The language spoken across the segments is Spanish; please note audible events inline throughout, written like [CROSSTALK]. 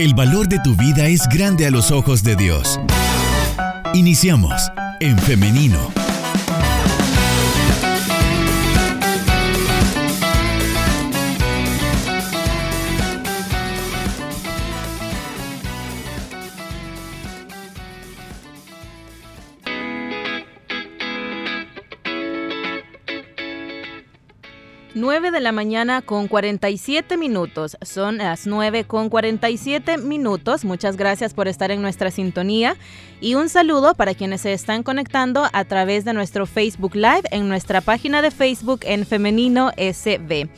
El valor de tu vida es grande a los ojos de Dios. Iniciamos en femenino. 9 de la mañana con 47 minutos. Son las 9 con 47 minutos. Muchas gracias por estar en nuestra sintonía y un saludo para quienes se están conectando a través de nuestro Facebook Live en nuestra página de Facebook en Femenino SB.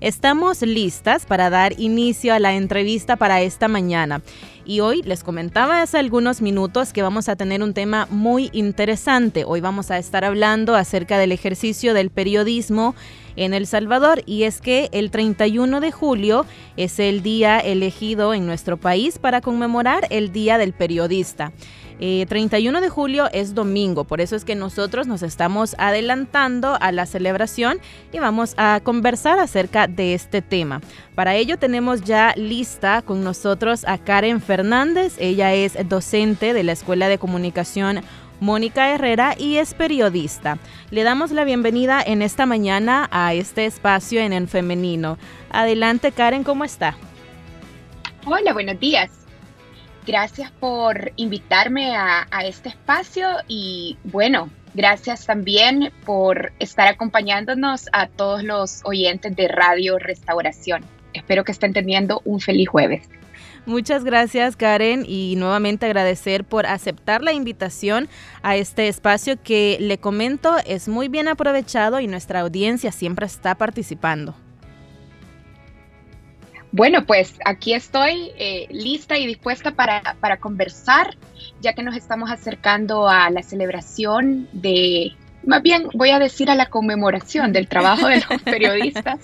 Estamos listas para dar inicio a la entrevista para esta mañana. Y hoy les comentaba hace algunos minutos que vamos a tener un tema muy interesante. Hoy vamos a estar hablando acerca del ejercicio del periodismo en El Salvador y es que el 31 de julio es el día elegido en nuestro país para conmemorar el Día del Periodista. 31 eh, de julio es domingo, por eso es que nosotros nos estamos adelantando a la celebración y vamos a conversar acerca de este tema. Para ello tenemos ya lista con nosotros a Karen Fernández, ella es docente de la Escuela de Comunicación Mónica Herrera y es periodista. Le damos la bienvenida en esta mañana a este espacio en el femenino. Adelante Karen, ¿cómo está? Hola, buenos días. Gracias por invitarme a, este espacio y bueno, gracias también por estar acompañándonos a todos los oyentes de Radio Restauración. Espero que estén teniendo un feliz jueves. Muchas gracias Karen y nuevamente agradecer por aceptar la invitación a este espacio que le comento es muy bien aprovechado y nuestra audiencia siempre está participando. Bueno, pues aquí estoy eh, lista y dispuesta para, para, conversar, ya que nos estamos acercando a la celebración de, más bien voy a decir a la conmemoración del trabajo de los [LAUGHS] periodistas.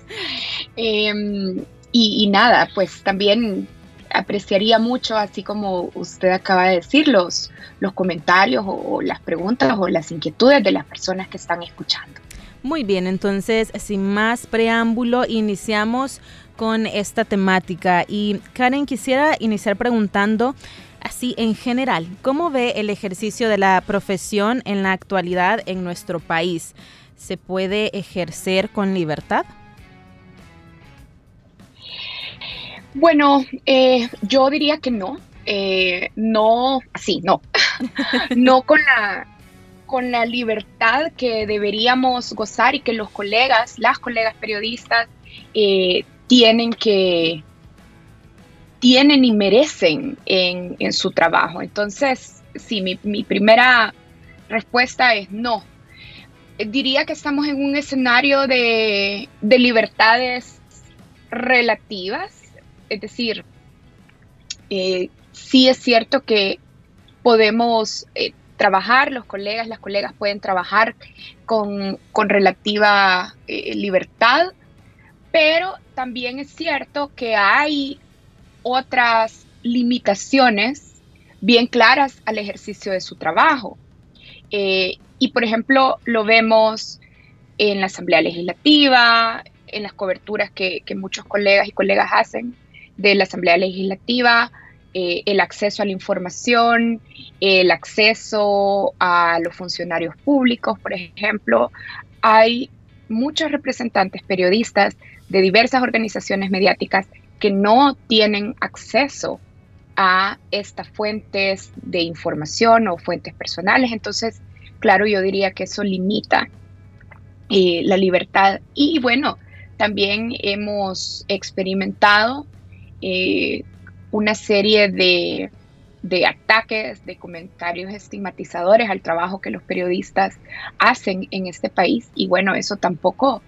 Em, y, y, nada, pues también apreciaría mucho, así como usted acaba de decir, los, los comentarios o las preguntas o las inquietudes de las personas que están escuchando. Muy bien, entonces sin más preámbulo, iniciamos con esta temática. Y Karen, quisiera iniciar preguntando, así en general, ¿cómo ve el ejercicio de la profesión en la actualidad en nuestro país? ¿Se puede ejercer con libertad? Bueno, eh, yo diría que no. Eh, no, así, no. [LAUGHS] no con la, con la libertad que deberíamos gozar y que los colegas, las colegas periodistas, eh, tienen que, tienen y merecen en, su trabajo. Entonces, sí, mi, primera respuesta es no. Diría que estamos en un escenario de, libertades relativas, es decir, eh, sí es cierto que podemos eh, trabajar, los colegas, las colegas pueden trabajar con, relativa eh, libertad, pero también es cierto que hay otras limitaciones bien claras al ejercicio de su trabajo. Y por ejemplo, lo vemos en la Asamblea Legislativa, en las coberturas que, muchos colegas y colegas hacen de la Asamblea Legislativa, eh, el acceso a la información, el acceso a los funcionarios públicos, por ejemplo. Hay muchos representantes periodistas de diversas organizaciones mediáticas que no tienen acceso a estas fuentes de información o fuentes personales. Entonces, claro, yo diría que eso limita eh, la libertad. Y bueno, también hemos experimentado eh, una serie de, ataques, de comentarios estigmatizadores al trabajo que los periodistas hacen en este país. Y bueno, eso tampoco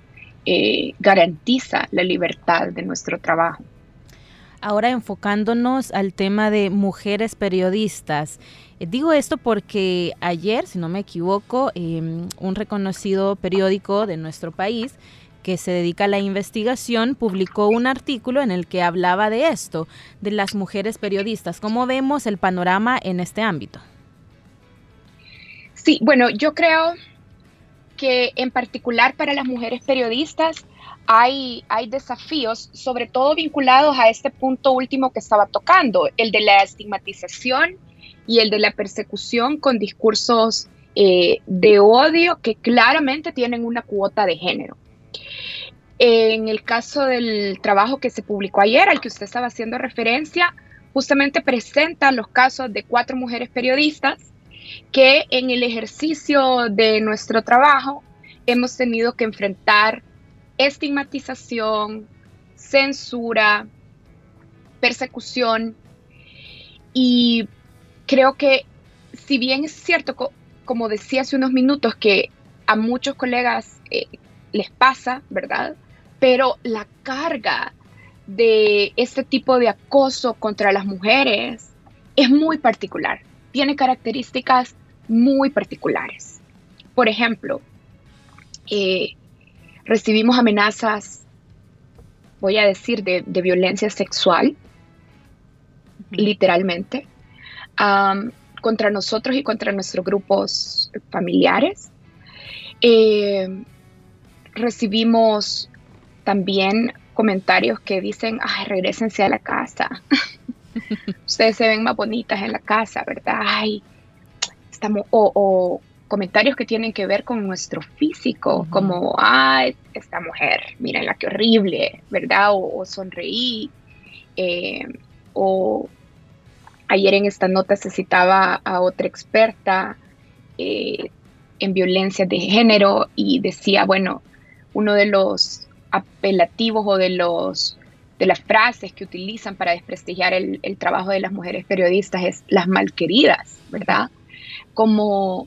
eh, garantiza la libertad de nuestro trabajo. Ahora enfocándonos al tema de mujeres periodistas. Eh, digo esto porque ayer, si no me equivoco, em, un reconocido periódico de nuestro país que se dedica a la investigación publicó un artículo en el que hablaba de esto, de las mujeres periodistas. ¿Cómo vemos el panorama en este ámbito? Sí, bueno, yo creo que en particular para las mujeres periodistas hay, hay desafíos, sobre todo vinculados a este punto último que estaba tocando, el de la estigmatización y el de la persecución con discursos eh, de odio que claramente tienen una cuota de género. En el caso del trabajo que se publicó ayer, al que usted estaba haciendo referencia, justamente presenta los casos de cuatro mujeres periodistas que en el ejercicio de nuestro trabajo hemos tenido que enfrentar estigmatización, censura, persecución y creo que si bien es cierto, como decía hace unos minutos, que a muchos colegas eh, les pasa, ¿verdad? Pero la carga de este tipo de acoso contra las mujeres es muy particular, tiene características muy particulares. Por ejemplo, eh, recibimos amenazas, voy a decir, de, violencia sexual, literalmente, contra nosotros y contra nuestros grupos familiares. Eh, recibimos también comentarios que dicen, ay, regresense a la casa. [LAUGHS] Ustedes se ven más bonitas en la casa, ¿verdad? Ay, estamos, o, comentarios que tienen que ver con nuestro físico, como, ay, esta mujer, la qué horrible, ¿verdad? O, sonreí. Eh, o ayer en esta nota se citaba a otra experta eh, en violencia de género y decía, bueno, uno de los apelativos o de los de las frases que utilizan para desprestigiar el, trabajo de las mujeres periodistas es las malqueridas, ¿verdad? Como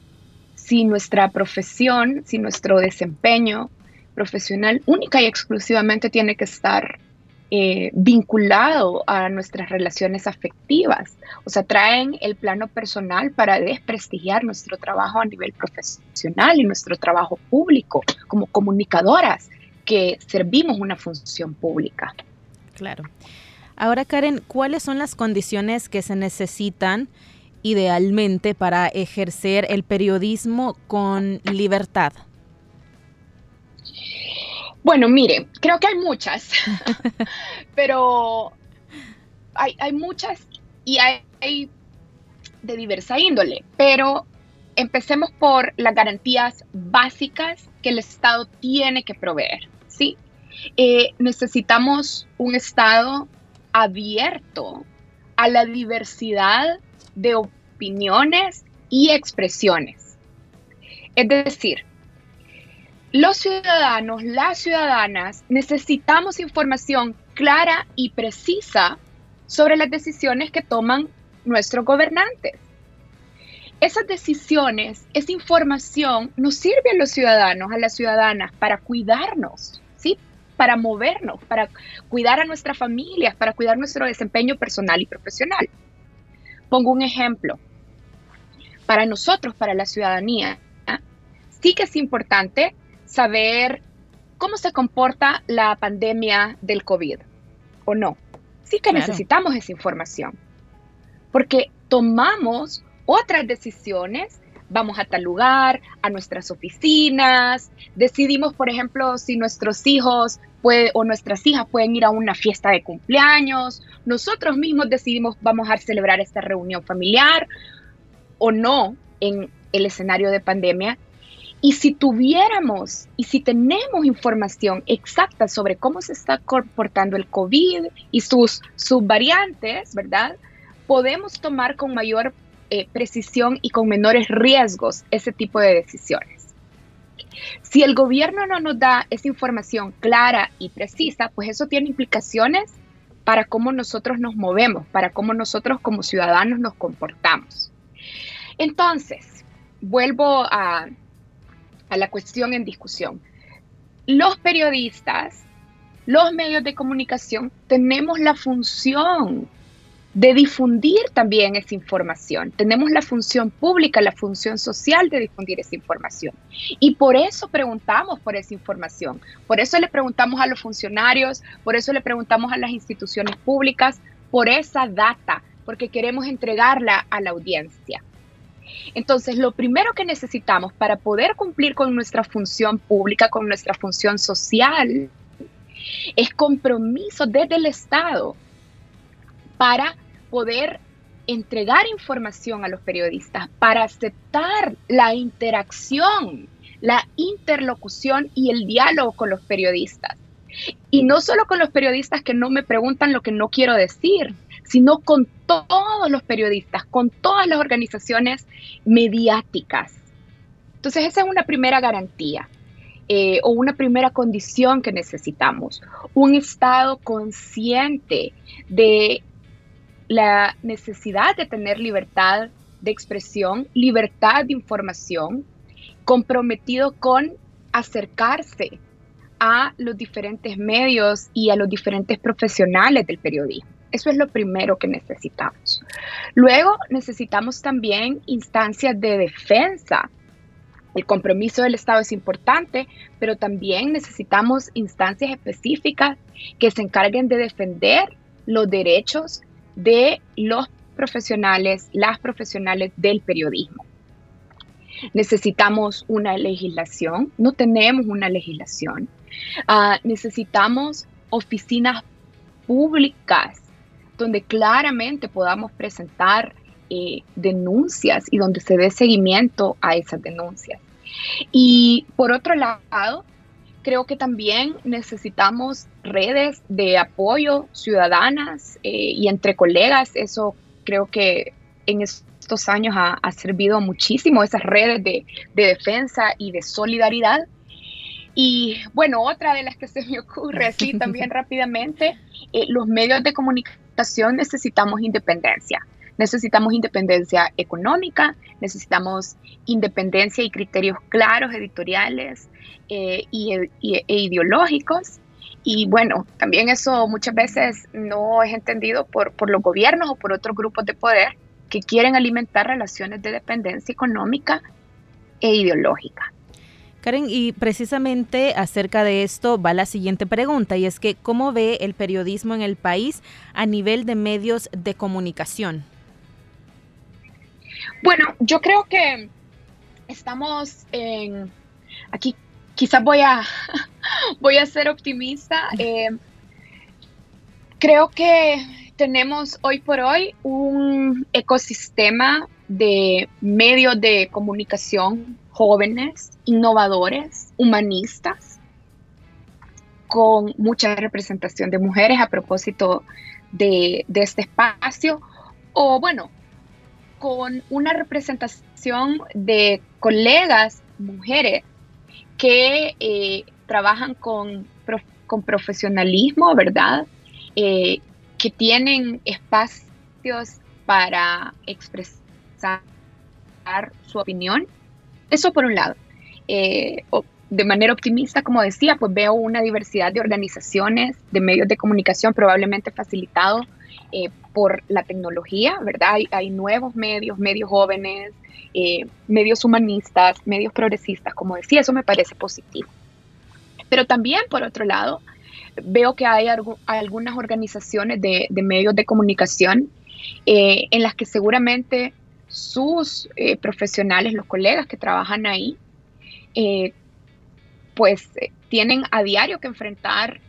si nuestra profesión, si nuestro desempeño profesional única y exclusivamente tiene que estar eh, vinculado a nuestras relaciones afectivas. O sea, traen el plano personal para desprestigiar nuestro trabajo a nivel profesional y nuestro trabajo público como comunicadoras que servimos una función pública. Claro. Ahora, Karen, ¿cuáles son las condiciones que se necesitan idealmente para ejercer el periodismo con libertad? Bueno, mire, creo que hay muchas, [LAUGHS] pero hay, muchas y hay, de diversa índole, pero empecemos por las garantías básicas que el Estado tiene que proveer, Eh, necesitamos un Estado abierto a la diversidad de opiniones y expresiones. Es decir, los ciudadanos, las ciudadanas, necesitamos información clara y precisa sobre las decisiones que toman nuestros gobernantes. Esas decisiones, esa información nos sirve a los ciudadanos, a las ciudadanas, para cuidarnos. Para movernos, para cuidar a nuestras familias, para cuidar nuestro desempeño personal y profesional. Pongo un ejemplo. Para nosotros, para la ciudadanía, sí que es importante saber cómo se comporta la pandemia del COVID o no. Sí que necesitamos esa información, porque tomamos otras decisiones, vamos a tal lugar, a nuestras oficinas, decidimos, por ejemplo, si nuestros hijos o nuestras hijas pueden ir a una fiesta de cumpleaños, nosotros mismos decidimos vamos a celebrar esta reunión familiar o no en el escenario de pandemia. Y si tuviéramos y si tenemos información exacta sobre cómo se está comportando el COVID y sus subvariantes, ¿verdad? Podemos tomar con mayor eh, precisión y con menores riesgos ese tipo de decisiones. Si el gobierno no nos da esa información clara y precisa, pues eso tiene implicaciones para cómo nosotros nos movemos, para cómo nosotros como ciudadanos nos comportamos. Entonces, vuelvo a, a la cuestión en discusión. Los periodistas, los medios de comunicación, tenemos la función de difundir también esa información. Tenemos la función pública, la función social de difundir esa información. Y por eso preguntamos por esa información. Por eso le preguntamos a los funcionarios, por eso le preguntamos a las instituciones públicas por esa data, porque queremos entregarla a la audiencia. Entonces, lo primero que necesitamos para poder cumplir con nuestra función pública, con nuestra función social, Es compromiso desde el Estado para poder entregar información a los periodistas, para aceptar la interacción, la interlocución y el diálogo con los periodistas. Y no solo con los periodistas que no me preguntan lo que no quiero decir, sino con todos los periodistas, con todas las organizaciones mediáticas. Entonces esa es una primera garantía eh, o una primera condición que necesitamos. Un Estado consciente de la necesidad de tener libertad de expresión, libertad de información, comprometido con acercarse a los diferentes medios y a los diferentes profesionales del periodismo. Eso es lo primero que necesitamos. Luego necesitamos también instancias de defensa. El compromiso del Estado es importante, pero también necesitamos instancias específicas que se encarguen de defender los derechos de los profesionales, las profesionales del periodismo. Necesitamos una legislación, no tenemos una legislación. Ah, necesitamos oficinas públicas donde claramente podamos presentar eh, denuncias y donde se dé seguimiento a esas denuncias. Y por otro lado, creo que también necesitamos redes de apoyo ciudadanas eh, y entre colegas. Eso creo que en estos años ha, servido muchísimo, esas redes de, defensa y de solidaridad. Y bueno, otra de las que se me ocurre así [LAUGHS] también rápidamente, eh, los medios de comunicación necesitamos independencia. Necesitamos independencia económica, necesitamos independencia y criterios claros editoriales eh, y, e ideológicos. Y bueno, también eso muchas veces no es entendido por, por los gobiernos o por otros grupos de poder que quieren alimentar relaciones de dependencia económica e ideológica. Karen, y precisamente acerca de esto va la siguiente pregunta, y es que ¿cómo ve el periodismo en el país a nivel de medios de comunicación? Bueno, yo creo que estamos en... Aquí quizás voy a, [LAUGHS] voy a ser optimista. Eh, creo que tenemos hoy por hoy un ecosistema de medios de comunicación jóvenes, innovadores, humanistas, con mucha representación de mujeres a propósito de, este espacio, o bueno, con una representación de colegas mujeres que eh, trabajan con, con, profesionalismo, ¿verdad? Eh, que tienen espacios para expresar su opinión eso por un lado. Eh, de manera optimista, como decía, pues veo una diversidad de organizaciones, de medios de comunicación probablemente facilitado eh, por la tecnología, ¿verdad? Hay, nuevos medios, medios jóvenes, eh, medios humanistas, medios progresistas, como decía, eso me parece positivo. Pero también, por otro lado, veo que hay algunas organizaciones de, medios de comunicación en las que seguramente sus eh, profesionales, los colegas que trabajan ahí, eh, pues eh, tienen a diario que enfrentar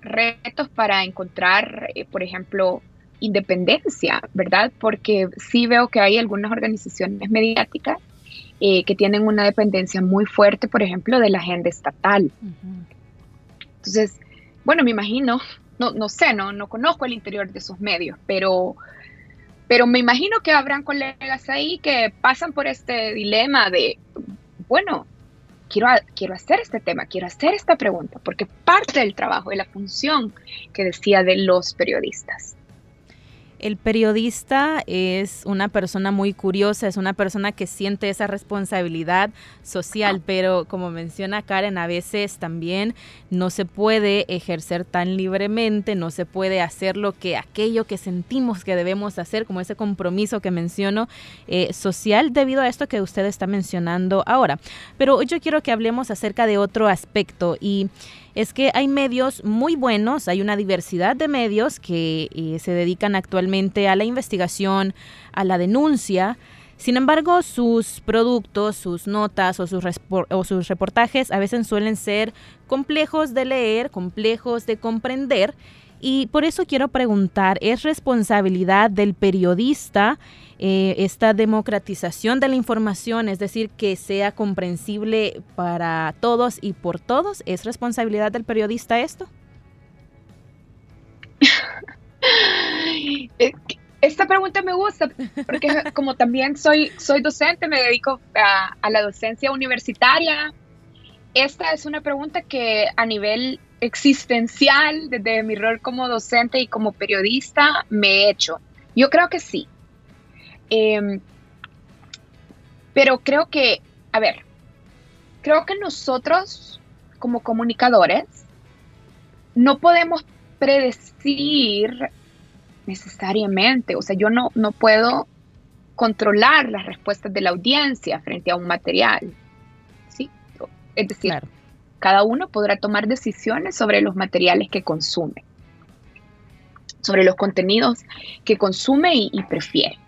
retos para encontrar, por ejemplo, independencia, ¿verdad? Porque sí veo que hay algunas organizaciones mediáticas que tienen una dependencia muy fuerte, por ejemplo, de la agenda estatal. Entonces, bueno, me imagino, no, no sé, no, no conozco el interior de esos medios, pero pero me imagino que habrán colegas ahí que pasan por este dilema de, bueno, quiero, quiero hacer este tema, quiero hacer esta pregunta, porque parte del trabajo, de la función que decía de los periodistas. El periodista es una persona muy curiosa, es una persona que siente esa responsabilidad social, pero como menciona Karen, a veces también no se puede ejercer tan libremente, no se puede hacer lo que aquello que sentimos que debemos hacer, como ese compromiso que menciono eh, social, debido a esto que usted está mencionando ahora. Pero yo quiero que hablemos acerca de otro aspecto y es que hay medios muy buenos, hay una diversidad de medios que eh, se dedican actualmente a la investigación, a la denuncia. Sin embargo, sus productos, sus notas o sus, o sus reportajes a veces suelen ser complejos de leer, complejos de comprender. Y por eso quiero preguntar, ¿es responsabilidad del periodista eh, esta democratización de la información, es decir, que sea comprensible para todos y por todos? ¿Es responsabilidad del periodista esto? [LAUGHS] Esta pregunta me gusta porque como también soy, soy docente, me dedico a, la docencia universitaria. Esta es una pregunta que a nivel existencial, desde mi rol como docente y como periodista, me he hecho. Yo creo que sí. Em, pero creo que, a ver, creo que nosotros como comunicadores no podemos predecir necesariamente. O sea, yo no, no puedo controlar las respuestas de la audiencia frente a un material. ¿sí? Es decir, cada uno podrá tomar decisiones sobre los materiales que consume, sobre los contenidos que consume y, prefiere.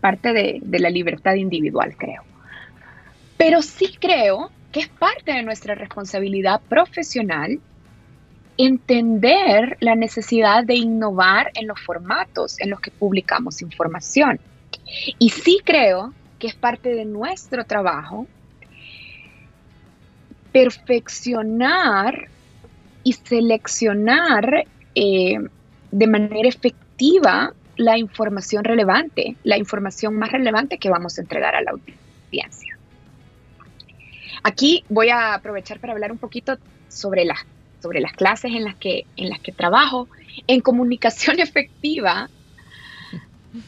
Parte de, de la libertad individual, creo. Pero sí creo que es parte de nuestra responsabilidad profesional entender la necesidad de innovar en los formatos en los que publicamos información. Y sí creo que es parte de nuestro trabajo perfeccionar y seleccionar eh, de manera efectiva la información relevante, la información más relevante que vamos a entregar a la audiencia. Aquí voy a aprovechar para hablar un poquito sobre las sobre las clases en las que, en las que trabajo, en comunicación [LAUGHS] efectiva,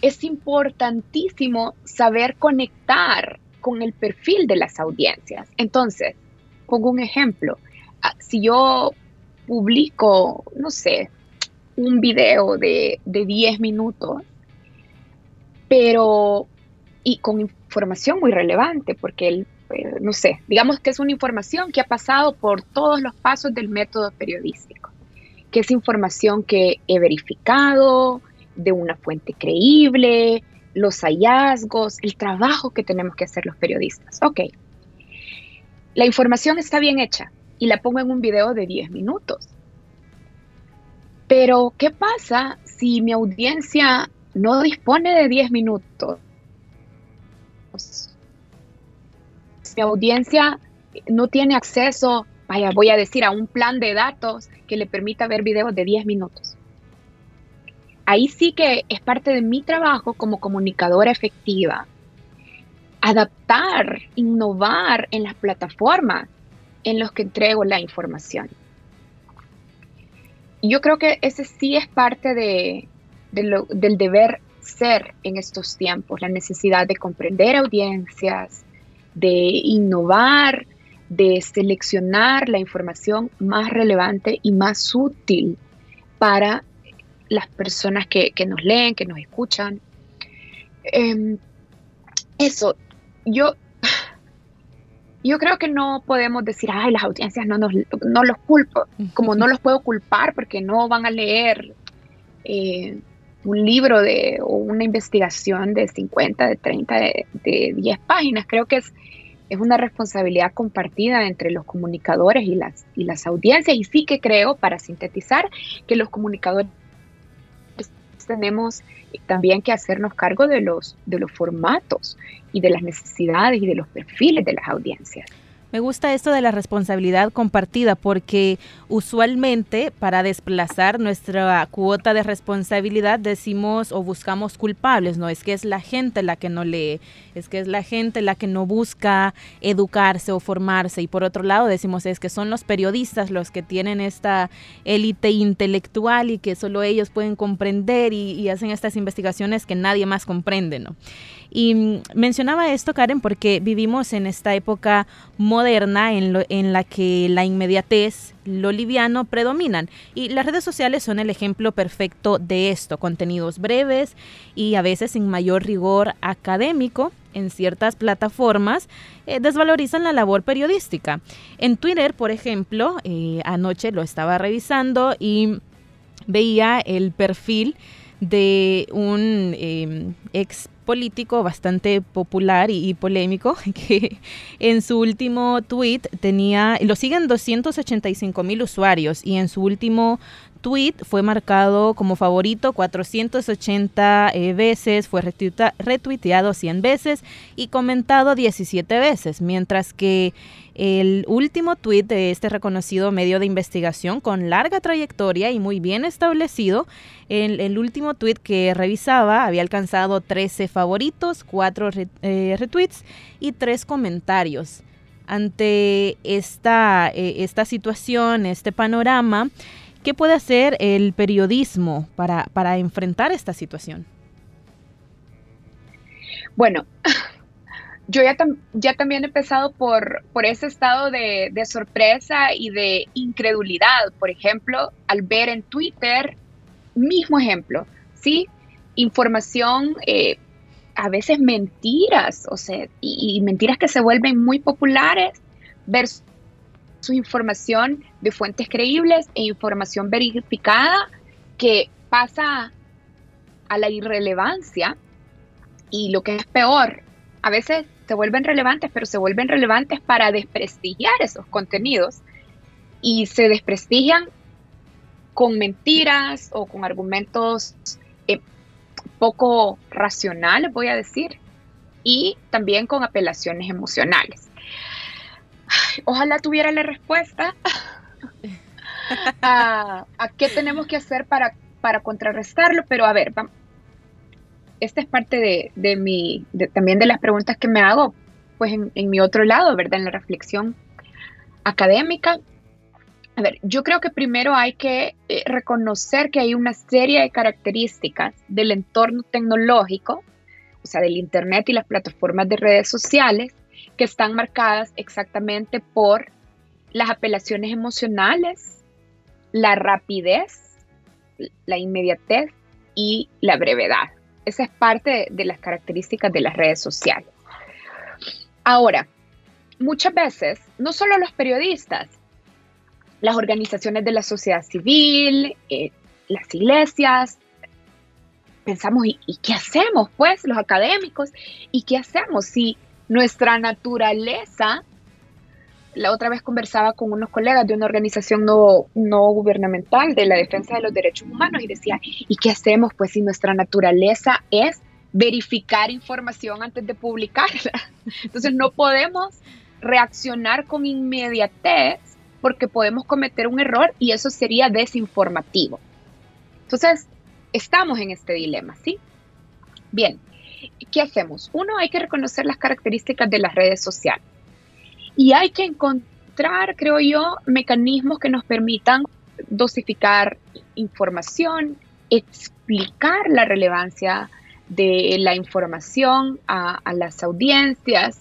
es importantísimo saber conectar con el perfil de las audiencias. Entonces, pongo un ejemplo. Ah, si yo publico, no sé, un video de, de 10 minutos, pero y con información muy relevante, porque el eh, no sé, digamos que es una información que ha pasado por todos los pasos del método periodístico, que es información que he verificado de una fuente creíble, los hallazgos, el trabajo que tenemos que hacer los periodistas. Ok, la información está bien hecha y la pongo en un video de 10 minutos. Pero, ¿qué pasa si mi audiencia no dispone de 10 minutos? mi audiencia no tiene acceso, vaya, voy a decir, a un plan de datos que le permita ver videos de 10 minutos. Ahí sí que es parte de mi trabajo como comunicadora efectiva, adaptar, innovar en las plataformas en los que entrego la información. Yo creo que ese sí es parte de, del deber ser en estos tiempos, la necesidad de comprender audiencias, de innovar, de seleccionar la información más relevante y más útil para las personas que, nos leen, que nos escuchan. Em, eso, yo, yo creo que no podemos decir, ay, las audiencias no, nos, no los culpo, como no los puedo culpar porque no van a leer eh, un libro de, o una investigación de 50, de 30, de, de 10 páginas. Creo que es, es una responsabilidad compartida entre los comunicadores y las, y las audiencias. Y sí que creo, para sintetizar, que los comunicadores tenemos también que hacernos cargo de los, de los formatos y de las necesidades y de los perfiles de las audiencias. Me gusta esto de la responsabilidad compartida porque usualmente para desplazar nuestra cuota de responsabilidad decimos o buscamos culpables, no es que es la gente la que no lee, es que es la gente la que no busca educarse o formarse y por otro lado decimos es que son los periodistas los que tienen esta élite intelectual y que solo ellos pueden comprender y, y hacen estas investigaciones que nadie más comprende, ¿no? Y mm, mencionaba esto, Karen, porque vivimos en esta época moderna en, en la que la inmediatez, lo liviano predominan. Y las redes sociales son el ejemplo perfecto de esto, contenidos breves y a veces sin mayor rigor académico en ciertas plataformas eh, desvalorizan la labor periodística. En Twitter, por ejemplo, eh, anoche lo estaba revisando y veía el perfil de un em, ex político bastante popular y, y, polémico [LAUGHS] que en su último tweet tenía, lo siguen 285 mil usuarios y en su último tweet fue marcado como favorito 480 eh, veces, fue retuiteado 100 veces y comentado 17 veces, mientras que el último tweet de este reconocido medio de investigación con larga trayectoria y muy bien establecido, el, el último tweet que revisaba había alcanzado 13 favoritos, 4 eh, retweets y 3 comentarios. Ante esta, eh, esta situación, este panorama, ¿Qué puede hacer el periodismo para, para enfrentar esta situación? Bueno, [LAUGHS] yo ya, ya también he empezado por, por ese estado de, sorpresa y de incredulidad. Por ejemplo, al ver en Twitter, mismo ejemplo, ¿sí? Información, eh, a veces mentiras, o sea, y, y, mentiras que se vuelven muy populares versus su información de fuentes creíbles e información verificada que pasa a la irrelevancia y lo que es peor, a veces se vuelven relevantes, pero se vuelven relevantes para desprestigiar esos contenidos y se desprestigian con mentiras o con argumentos eh, poco racionales, voy a decir, y también con apelaciones emocionales ojalá tuviera la respuesta a, qué tenemos que hacer para, para contrarrestarlo, pero a ver, esta es parte de, mi, también de las preguntas que me hago, pues en, mi otro lado, ¿verdad? En la reflexión académica. A ver, yo creo que primero hay que eh, reconocer que hay una serie de características del entorno tecnológico, o sea, del Internet y las plataformas de redes sociales, que están marcadas exactamente por las apelaciones emocionales, la rapidez, la inmediatez y la brevedad. Esa es parte de, las características de las redes sociales. Ahora, muchas veces, no solo los periodistas, las organizaciones de la sociedad civil, eh, las iglesias, pensamos, ¿y, ¿y, qué hacemos? Pues los académicos, ¿y qué hacemos si nuestra naturaleza, la otra vez conversaba con unos colegas de una organización no, no gubernamental de la defensa de los derechos humanos y decía, ¿y qué hacemos? Pues si nuestra naturaleza es verificar información antes de publicarla. [LAUGHS] Entonces no podemos reaccionar con inmediatez porque podemos cometer un error y eso sería desinformativo. Entonces, estamos en este dilema, ¿sí? Bien, ¿qué hacemos? Uno, hay que reconocer las características de las redes sociales y hay que encontrar, creo yo, mecanismos que nos permitan dosificar información, explicar la relevancia de la información a, las audiencias,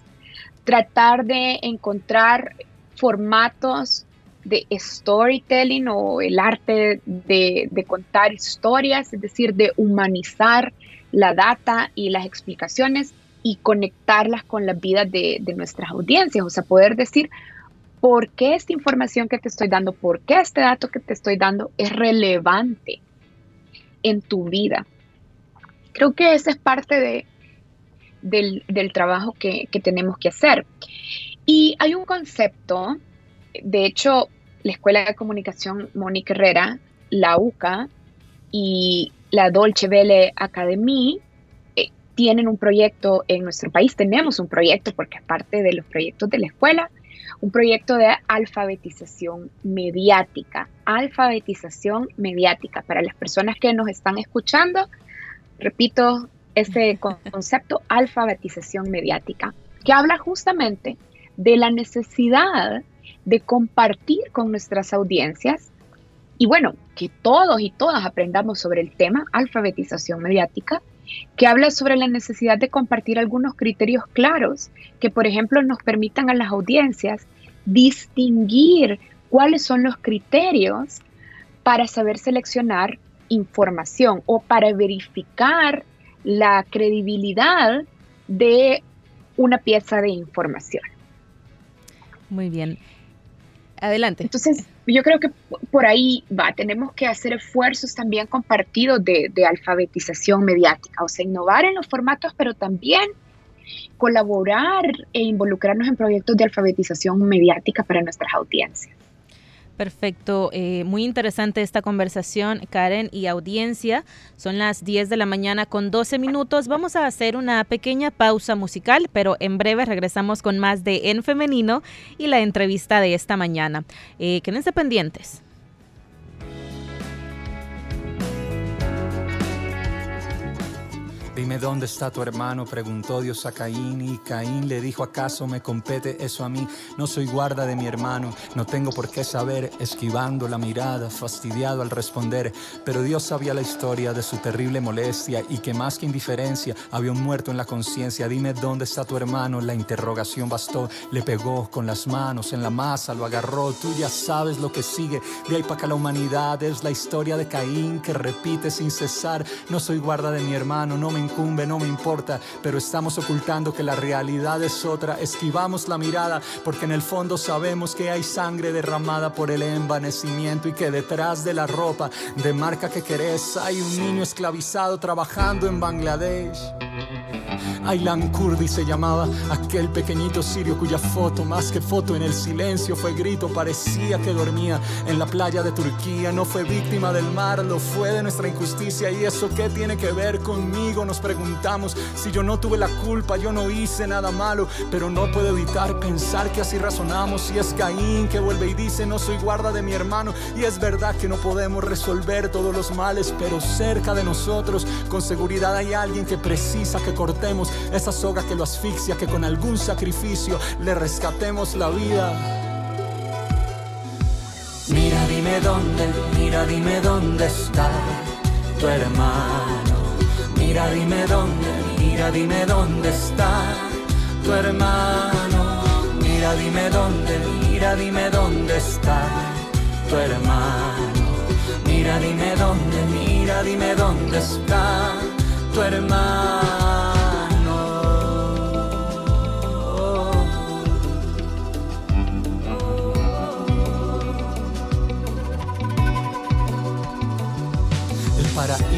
tratar de encontrar formatos de storytelling o el arte de, de, contar historias, es decir, de humanizar la data y las explicaciones y conectarlas con las vidas de, nuestras audiencias, o sea, poder decir por qué esta información que te estoy dando, por qué este dato que te estoy dando es relevante en tu vida. Creo que esa es parte de, del, trabajo que, que tenemos que hacer. Y hay un concepto, de hecho, la Escuela de Comunicación Mónica Herrera, la UCA, y la Dolce Vele Academy eh, tienen un proyecto en nuestro país, tenemos un proyecto porque es parte de los proyectos de la escuela, un proyecto de alfabetización mediática, alfabetización mediática. Para las personas que nos están escuchando. Repito este concepto, alfabetización mediática, que habla justamente de la necesidad de compartir con nuestras audiencias y bueno, que todos y todas aprendamos sobre el tema alfabetización mediática, que habla sobre la necesidad de compartir algunos criterios claros que, por ejemplo, nos permitan a las audiencias distinguir cuáles son los criterios para saber seleccionar información o para verificar la credibilidad de una pieza de información. Muy bien. Adelante. Entonces, yo creo que por ahí va, tenemos que hacer esfuerzos también compartidos de, de alfabetización mediática, o sea, innovar en los formatos, pero también colaborar e involucrarnos en proyectos de alfabetización mediática para nuestras audiencias. Perfecto, eh, muy interesante esta conversación, Karen y audiencia. Son las 10 de la mañana con 12 minutos. Vamos a hacer una pequeña pausa musical, pero en breve regresamos con más de En Femenino y la entrevista de esta mañana. Eh, quédense pendientes. Dime dónde está tu hermano, preguntó Dios a Caín y Caín le dijo, ¿acaso me compete eso a mí? No soy guarda de mi hermano, no tengo por qué saber, esquivando la mirada, fastidiado al responder, pero Dios sabía la historia de su terrible molestia y que más que indiferencia había un muerto en la conciencia. Dime dónde está tu hermano, la interrogación bastó, le pegó con las manos en la masa, lo agarró, tú ya sabes lo que sigue, de ahí para acá la humanidad es la historia de Caín que repite sin cesar, no soy guarda de mi hermano, no me incumbe, no me importa, pero estamos ocultando que la realidad es otra. Esquivamos la mirada porque en el fondo sabemos que hay sangre derramada por el envanecimiento y que detrás de la ropa de marca que querés hay un niño esclavizado trabajando en Bangladesh. Aylan Kurdi se llamaba aquel pequeñito sirio cuya foto, más que foto en el silencio, fue grito, parecía que dormía en la playa de Turquía. No fue víctima del mar, lo fue de nuestra injusticia. ¿Y eso qué tiene que ver conmigo? Nos preguntamos si yo no tuve la culpa, yo no hice nada malo, pero no puedo evitar pensar que así razonamos. Y es Caín que vuelve y dice: No soy guarda de mi hermano. Y es verdad que no podemos resolver todos los males, pero cerca de nosotros, con seguridad, hay alguien que precisa que cortemos esa soga que lo asfixia, que con algún sacrificio le rescatemos la vida. Mira, dime dónde, mira, dime dónde está tu hermano. Mira, dime dónde, mira, dime dónde está tu hermano. Mira, dime dónde, mira, dime dónde está tu hermano. Mira, dime dónde, mira, dime dónde está tu hermano.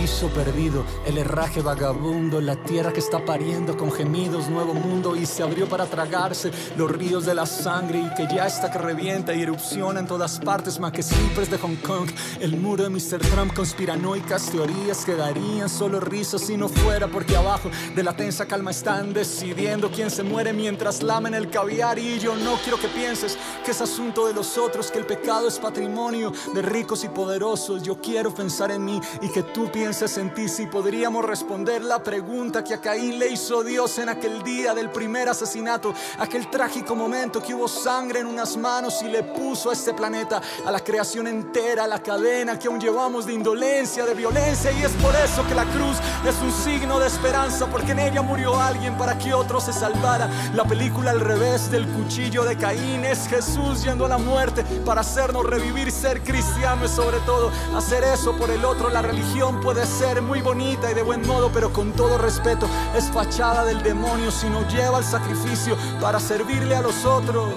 Paraíso perdido, el herraje vagabundo, la tierra que está pariendo con gemidos, nuevo mundo y se abrió para tragarse los ríos de la sangre y que ya está que revienta y erupciona en todas partes, más que siempre de Hong Kong, el muro de Mr. Trump, conspiranoicas teorías quedarían solo risas si no fuera porque abajo de la tensa calma están decidiendo quién se muere mientras lamen el caviar y yo no quiero que pienses que es asunto de los otros, que el pecado es patrimonio de ricos y poderosos, yo quiero pensar en mí y que tú pienses en ti si podríamos responder la pregunta que a Caín le hizo Dios en aquel día del primer asesinato, aquel trágico momento que hubo sangre en unas manos y le puso a este planeta, a la creación entera, la cadena que aún llevamos de indolencia, de violencia y es por eso que la cruz es un signo de esperanza porque en ella murió alguien para que otro se salvara. La película al revés del cuchillo de Caín es Jesús yendo a la muerte para hacernos revivir, ser cristiano y sobre todo hacer eso por el otro, la religión puede ser muy bonita y de buen modo, pero con todo respeto es fachada del demonio si no lleva el sacrificio para servirle a los otros.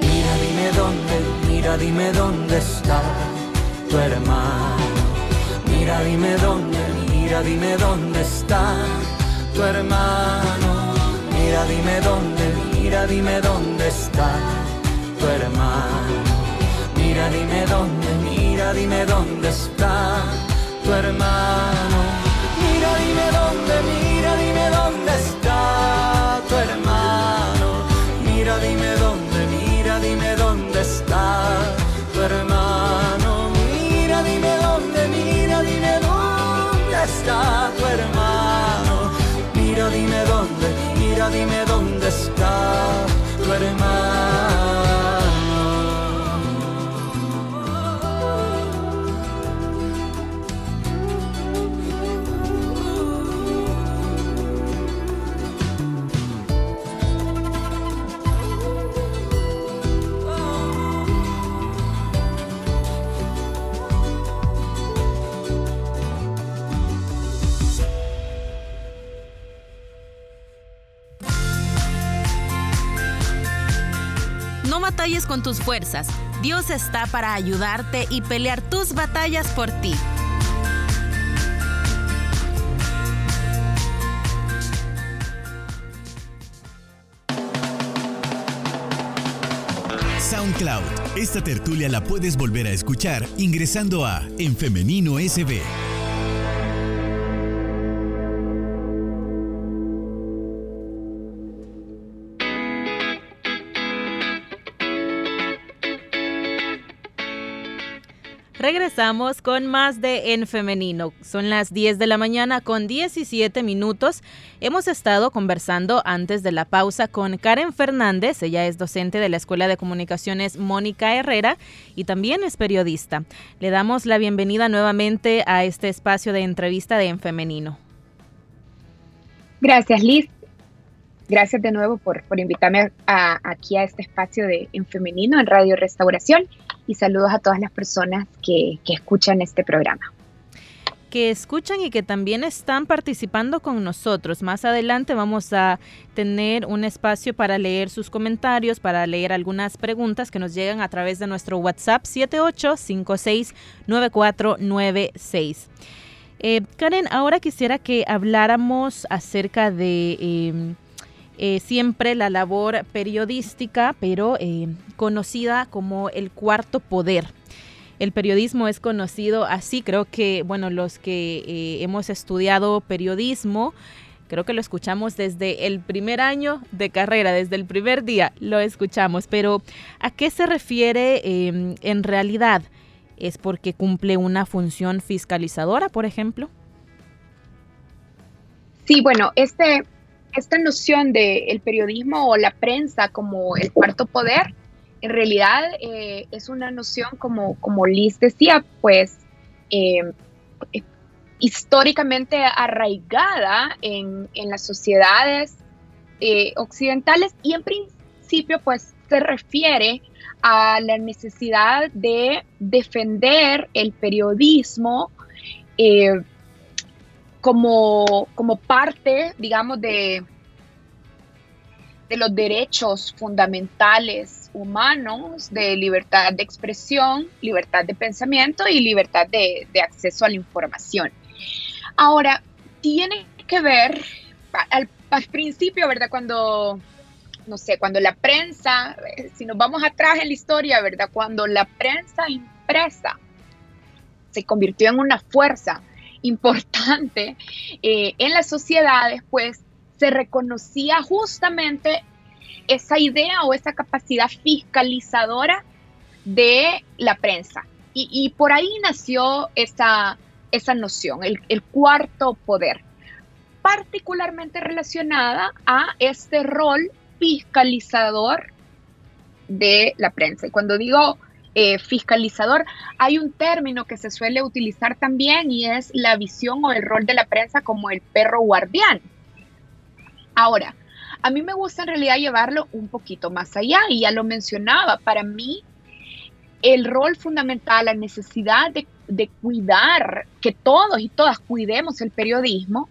Mira, dime dónde, mira, dime dónde está tu hermano. Mira, dime dónde, mira, dime dónde está tu hermano. Mira, dime dónde, mira, dime dónde está hermano. Mira, dime dónde, mira, dime dónde está tu hermano. Mira, dime dónde, mira, batalles con tus fuerzas. Dios está para ayudarte y pelear tus batallas por ti. SoundCloud. Esta tertulia la puedes volver a escuchar ingresando a En Femenino SB. Regresamos con más de En Femenino. Son las 10 de la mañana con 17 minutos. Hemos estado conversando antes de la pausa con Karen Fernández. Ella es docente de la Escuela de Comunicaciones Mónica Herrera y también es periodista. Le damos la bienvenida nuevamente a este espacio de entrevista de En Femenino. Gracias, Liz. Gracias de nuevo por, por invitarme aquí a este espacio de En Femenino en Radio Restauración y saludos a todas las personas que, que escuchan este programa que escuchan y que también están participando con nosotros. Más adelante vamos a tener un espacio para leer sus comentarios, para leer algunas preguntas que nos llegan a través de nuestro WhatsApp 78569496. Eh, Karen, ahora quisiera que habláramos acerca de em, eh, siempre la labor periodística, pero eh, conocida como el cuarto poder. El periodismo es conocido así, creo que, bueno, los que eh, hemos estudiado periodismo, creo que lo escuchamos desde el primer año de carrera, desde el primer día lo escuchamos, pero ¿a qué se refiere em, en realidad? ¿Es porque cumple una función fiscalizadora, por ejemplo? Sí, bueno, este esta noción del periodismo o la prensa como el cuarto poder, en realidad eh, es una noción, como, como Liz decía, pues eh, históricamente arraigada en, las sociedades eh, occidentales y en principio pues se refiere a la necesidad de defender el periodismo como, como parte, digamos, de, de los derechos fundamentales humanos de libertad de expresión, libertad de pensamiento y libertad de, acceso a la información. Ahora, tiene que ver, al, al, principio, ¿verdad? Cuando, no sé, cuando la prensa, eh, si nos vamos atrás en la historia, ¿verdad? Cuando la prensa impresa se convirtió en una fuerza importante eh, en las sociedades, pues se reconocía justamente esa idea o esa capacidad fiscalizadora de la prensa. Y, por ahí nació esa, esa noción, el, el, cuarto poder, particularmente relacionada a este rol fiscalizador de la prensa. Y cuando digo eh, fiscalizador. Hay un término que se suele utilizar también y es la visión o el rol de la prensa como el perro guardián. Ahora, a mí me gusta en realidad llevarlo un poquito más allá y ya lo mencionaba, para mí el rol fundamental, la necesidad de, de cuidar, que todos y todas cuidemos el periodismo,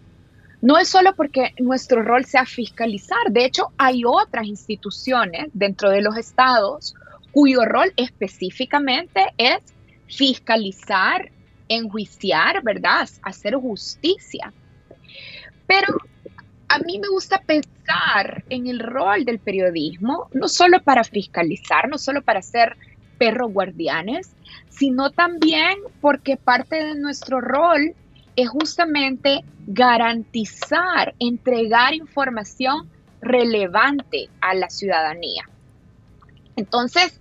no es solo porque nuestro rol sea fiscalizar, de hecho hay otras instituciones dentro de los estados cuyo rol específicamente es fiscalizar, enjuiciar, ¿verdad? Hacer justicia. Pero a mí me gusta pensar en el rol del periodismo, no solo para fiscalizar, no solo para ser perros guardianes, sino también porque parte de nuestro rol es justamente garantizar, entregar información relevante a la ciudadanía. Entonces,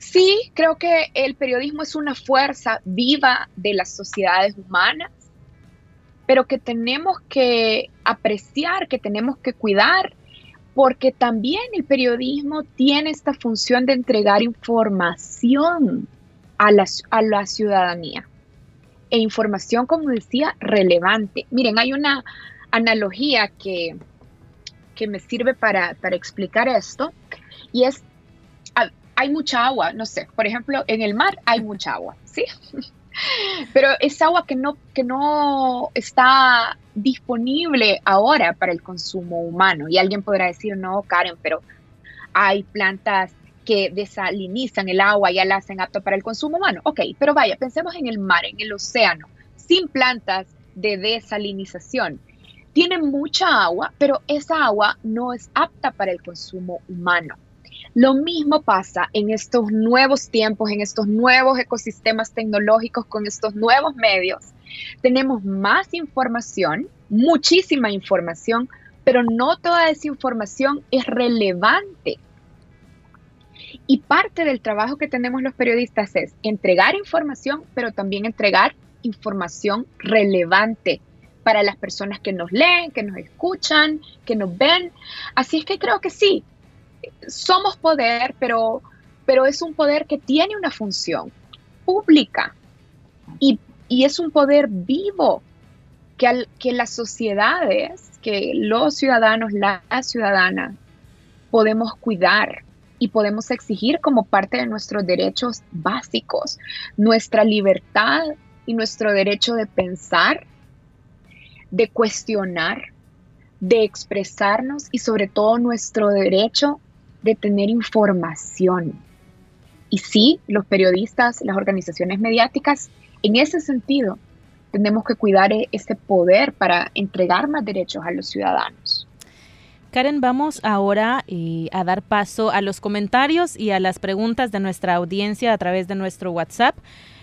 Sí, creo que el periodismo es una fuerza viva de las sociedades humanas, pero que tenemos que apreciar, que tenemos que cuidar, porque también el periodismo tiene esta función de entregar información a la, a la ciudadanía. E información, como decía, relevante. Miren, hay una analogía que, que me sirve para, para explicar esto, y es hay mucha agua, no sé, por ejemplo, en el mar hay mucha agua, [LAUGHS] ¿sí? Pero es agua que no, que no está disponible ahora para el consumo humano. Y alguien podrá decir, no, Karen, pero hay plantas que desalinizan el agua, ya la hacen apta para el consumo humano. Ok, pero vaya, pensemos en el mar, en el océano, sin plantas de desalinización. Tiene mucha agua, pero esa agua no es apta para el consumo humano. Lo mismo pasa en estos nuevos tiempos, en estos nuevos ecosistemas tecnológicos, con estos nuevos medios. Tenemos más información, muchísima información, pero no toda esa información es relevante. Y parte del trabajo que tenemos los periodistas es entregar información, pero también entregar información relevante para las personas que nos leen, que nos escuchan, que nos ven. Así es que creo que sí, somos poder, pero, pero es un poder que tiene una función pública y, es un poder vivo que, que las sociedades, que los ciudadanos, las ciudadanas, podemos cuidar y podemos exigir como parte de nuestros derechos básicos, nuestra libertad y nuestro derecho de pensar, de cuestionar, de expresarnos y sobre todo nuestro derecho de tener información. Y sí, los periodistas, las organizaciones mediáticas, en ese sentido, tenemos que cuidar e-, ese poder para entregar más derechos a los ciudadanos. Karen, vamos ahora eh, a dar paso a los comentarios y a las preguntas de nuestra audiencia a través de nuestro WhatsApp.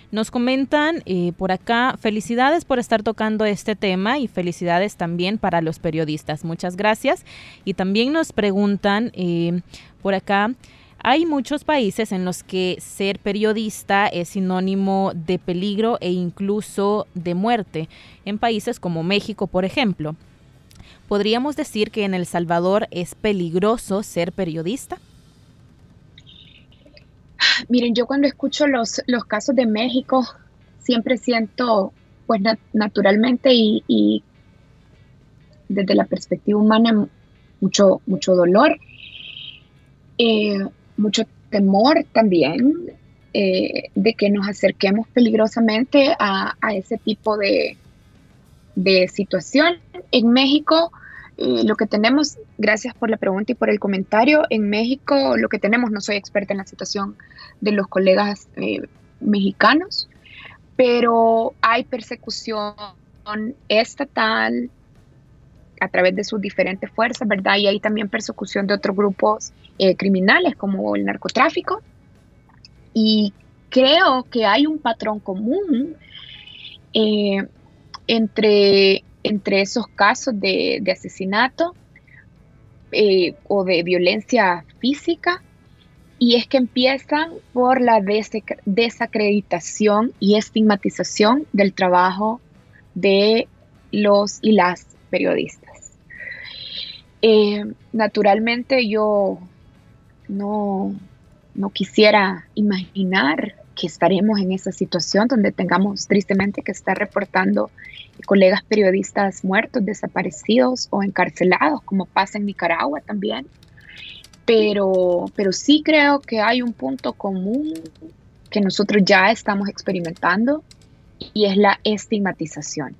Nos comentan eh, por acá, felicidades por estar tocando este tema y felicidades también para los periodistas. Muchas gracias. Y también nos preguntan eh, por acá, hay muchos países en los que ser periodista es sinónimo de peligro e incluso de muerte, en países como México, por ejemplo. ¿Podríamos decir que en El Salvador es peligroso ser periodista? Miren, yo cuando escucho los, los casos de México, siempre siento, pues naturalmente y, desde la perspectiva humana, mucho, mucho dolor, eh, mucho temor también eh, de que nos acerquemos peligrosamente a, ese tipo de, de situación. En México, eh, lo que tenemos, gracias por la pregunta y por el comentario, en México lo que tenemos, no soy experta en la situación de los colegas eh, mexicanos, pero hay persecución estatal a través de sus diferentes fuerzas, ¿verdad? Y hay también persecución de otros grupos eh, criminales como el narcotráfico. Y creo que hay un patrón común entre entre esos casos de, asesinato eh, o de violencia física y es que empiezan por la desacreditación y estigmatización del trabajo de los y las periodistas. Eh, naturalmente yo no, no quisiera imaginar que estaremos en esa situación donde tengamos tristemente que estar reportando colegas periodistas muertos, desaparecidos o encarcelados, como pasa en Nicaragua también. Pero, pero sí creo que hay un punto común que nosotros ya estamos experimentando y es la estigmatización.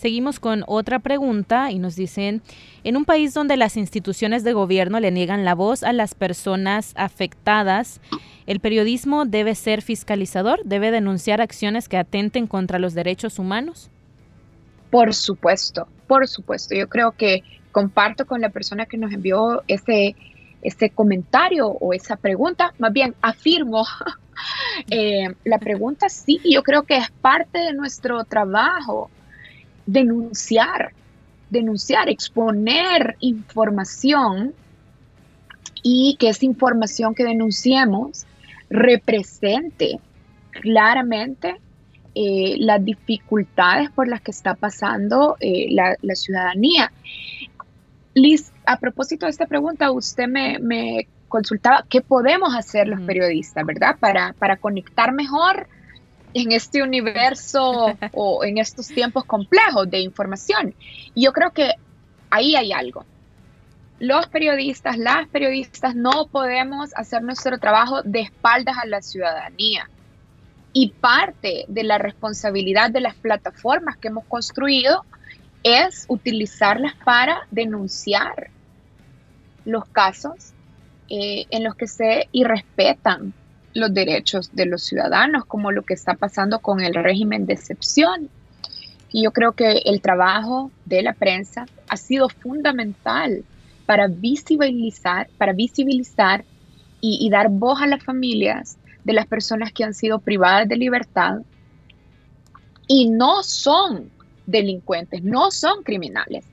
Seguimos con otra pregunta y nos dicen, en un país donde las instituciones de gobierno le niegan la voz a las personas afectadas, ¿el periodismo debe ser fiscalizador? ¿Debe denunciar acciones que atenten contra los derechos humanos? Por supuesto, por supuesto. Yo creo que comparto con la persona que nos envió ese, ese comentario o esa pregunta, más bien afirmo [LAUGHS] eh, la pregunta sí, yo creo que es parte de nuestro trabajo denunciar, denunciar, exponer información y que esa información que denunciemos represente claramente eh, las dificultades por las que está pasando eh, la, ciudadanía. Liz, a propósito de esta pregunta, usted me, consultaba qué podemos hacer los periodistas, ¿verdad? Para, para conectar mejor en este universo o en estos tiempos complejos de información. Y yo creo que ahí hay algo. Los periodistas, las periodistas no podemos hacer nuestro trabajo de espaldas a la ciudadanía. Y parte de la responsabilidad de las plataformas que hemos construido es utilizarlas para denunciar los casos eh, en los que se irrespetan los derechos de los ciudadanos, como lo que está pasando con el régimen de excepción. Y yo creo que el trabajo de la prensa ha sido fundamental para visibilizar, para visibilizar y, dar voz a las familias de las personas que han sido privadas de libertad y no son delincuentes, no son criminales.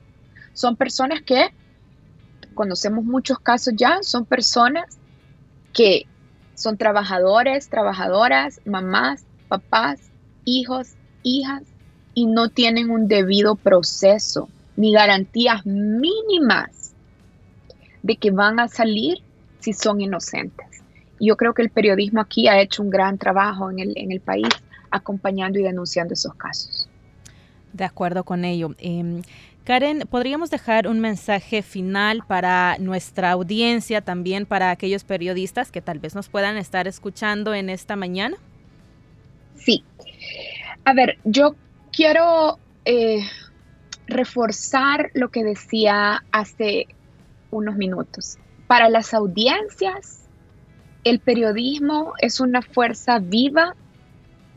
Son personas que, conocemos muchos casos ya, son personas que son trabajadores, trabajadoras, mamás, papás, hijos, hijas, y no tienen un debido proceso ni garantías mínimas de que van a salir si son inocentes. Yo creo que el periodismo aquí ha hecho un gran trabajo en el, en el país acompañando y denunciando esos casos. De acuerdo con ello. Em, Karen, ¿podríamos dejar un mensaje final para nuestra audiencia, también para aquellos periodistas que tal vez nos puedan estar escuchando en esta mañana? Sí. A ver, yo quiero eh, reforzar lo que decía hace unos minutos. Para las audiencias, el periodismo es una fuerza viva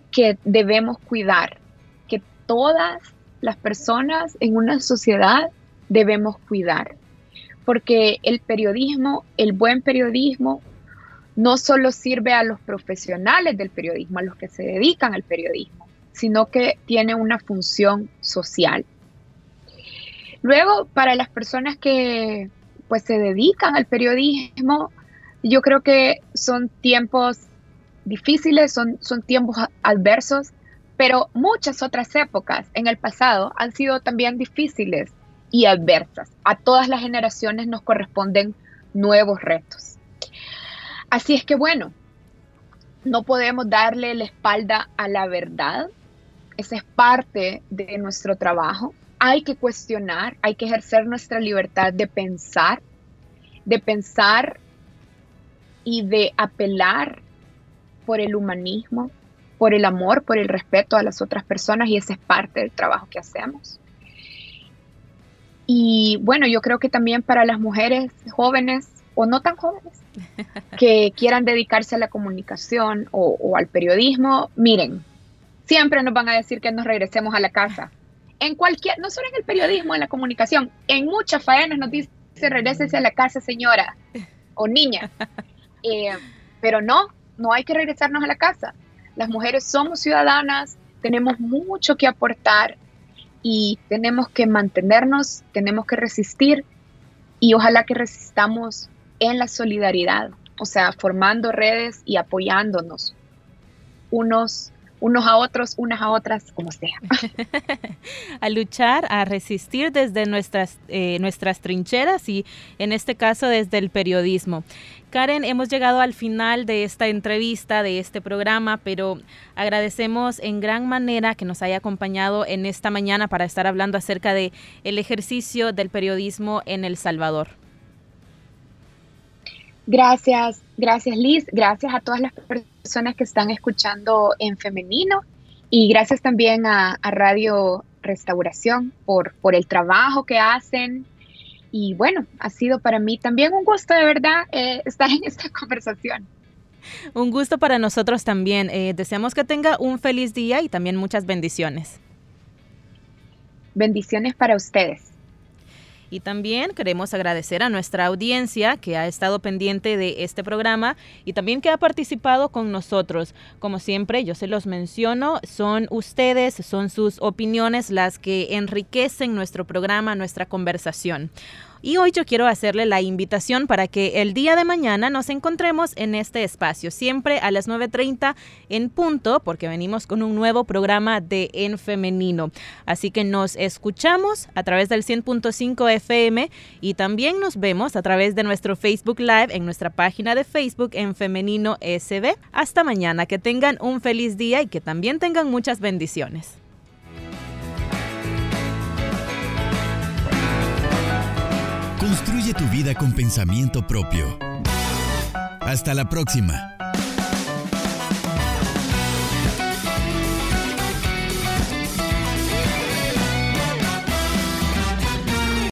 que debemos cuidar, que todas las personas en una sociedad debemos cuidar. Porque el periodismo, el buen periodismo, no solo sirve a los profesionales del periodismo, a los que se dedican al periodismo, sino que tiene una función social. Luego, para las personas que pues se dedican al periodismo, yo creo que son tiempos difíciles, son, son tiempos adversos, pero muchas otras épocas en el pasado han sido también difíciles y adversas. A todas las generaciones nos corresponden nuevos retos. Así es que bueno, no podemos darle la espalda a la verdad. Esa es parte de nuestro trabajo. Hay que cuestionar, hay que ejercer nuestra libertad de pensar, de pensar y de apelar por el humanismo, por el amor, por el respeto a las otras personas y ese es parte del trabajo que hacemos. Y bueno, yo creo que también para las mujeres jóvenes o no tan jóvenes [LAUGHS] que quieran dedicarse a la comunicación o, al periodismo, miren, siempre nos van a decir que nos regresemos a la casa. En cualquier, no solo en el periodismo, en la comunicación, en muchas faenas nos dice regrésese a la casa, señora o niña. [LAUGHS] Eh, pero no, no hay que regresarnos a la casa. Las mujeres somos ciudadanas, tenemos mucho que aportar y tenemos que mantenernos, tenemos que resistir y ojalá que resistamos en la solidaridad, o sea, formando redes y apoyándonos unos unos a otros, unas a otras, como sea. [LAUGHS] a luchar, a resistir desde nuestras, eh, nuestras trincheras y en este caso desde el periodismo. Karen, hemos llegado al final de esta entrevista, de este programa, pero agradecemos en gran manera que nos haya acompañado en esta mañana para estar hablando acerca de el ejercicio del periodismo en El Salvador. Gracias, gracias Liz, gracias a todas las personas que están escuchando en femenino y gracias también a, Radio Restauración por, por el trabajo que hacen. Y bueno, ha sido para mí también un gusto de verdad eh, [LAUGHS] estar en esta conversación. Un gusto para nosotros también. Eh, deseamos que tenga un feliz día y también muchas bendiciones. Bendiciones para ustedes. Y también queremos agradecer a nuestra audiencia que ha estado pendiente de este programa y también que ha participado con nosotros. Como siempre, yo se los menciono, son ustedes, son sus opiniones las que enriquecen nuestro programa, nuestra conversación. Y hoy yo quiero hacerle la invitación para que el día de mañana nos encontremos en este espacio, siempre a las 9.30 en punto, porque venimos con un nuevo programa de En Femenino. Así que nos escuchamos a través del 100.5 FM y también nos vemos a través de nuestro Facebook Live en nuestra página de Facebook en Femenino SB. Hasta mañana, que tengan un feliz día y que también tengan muchas bendiciones. Construye tu vida con pensamiento propio. Hasta la próxima.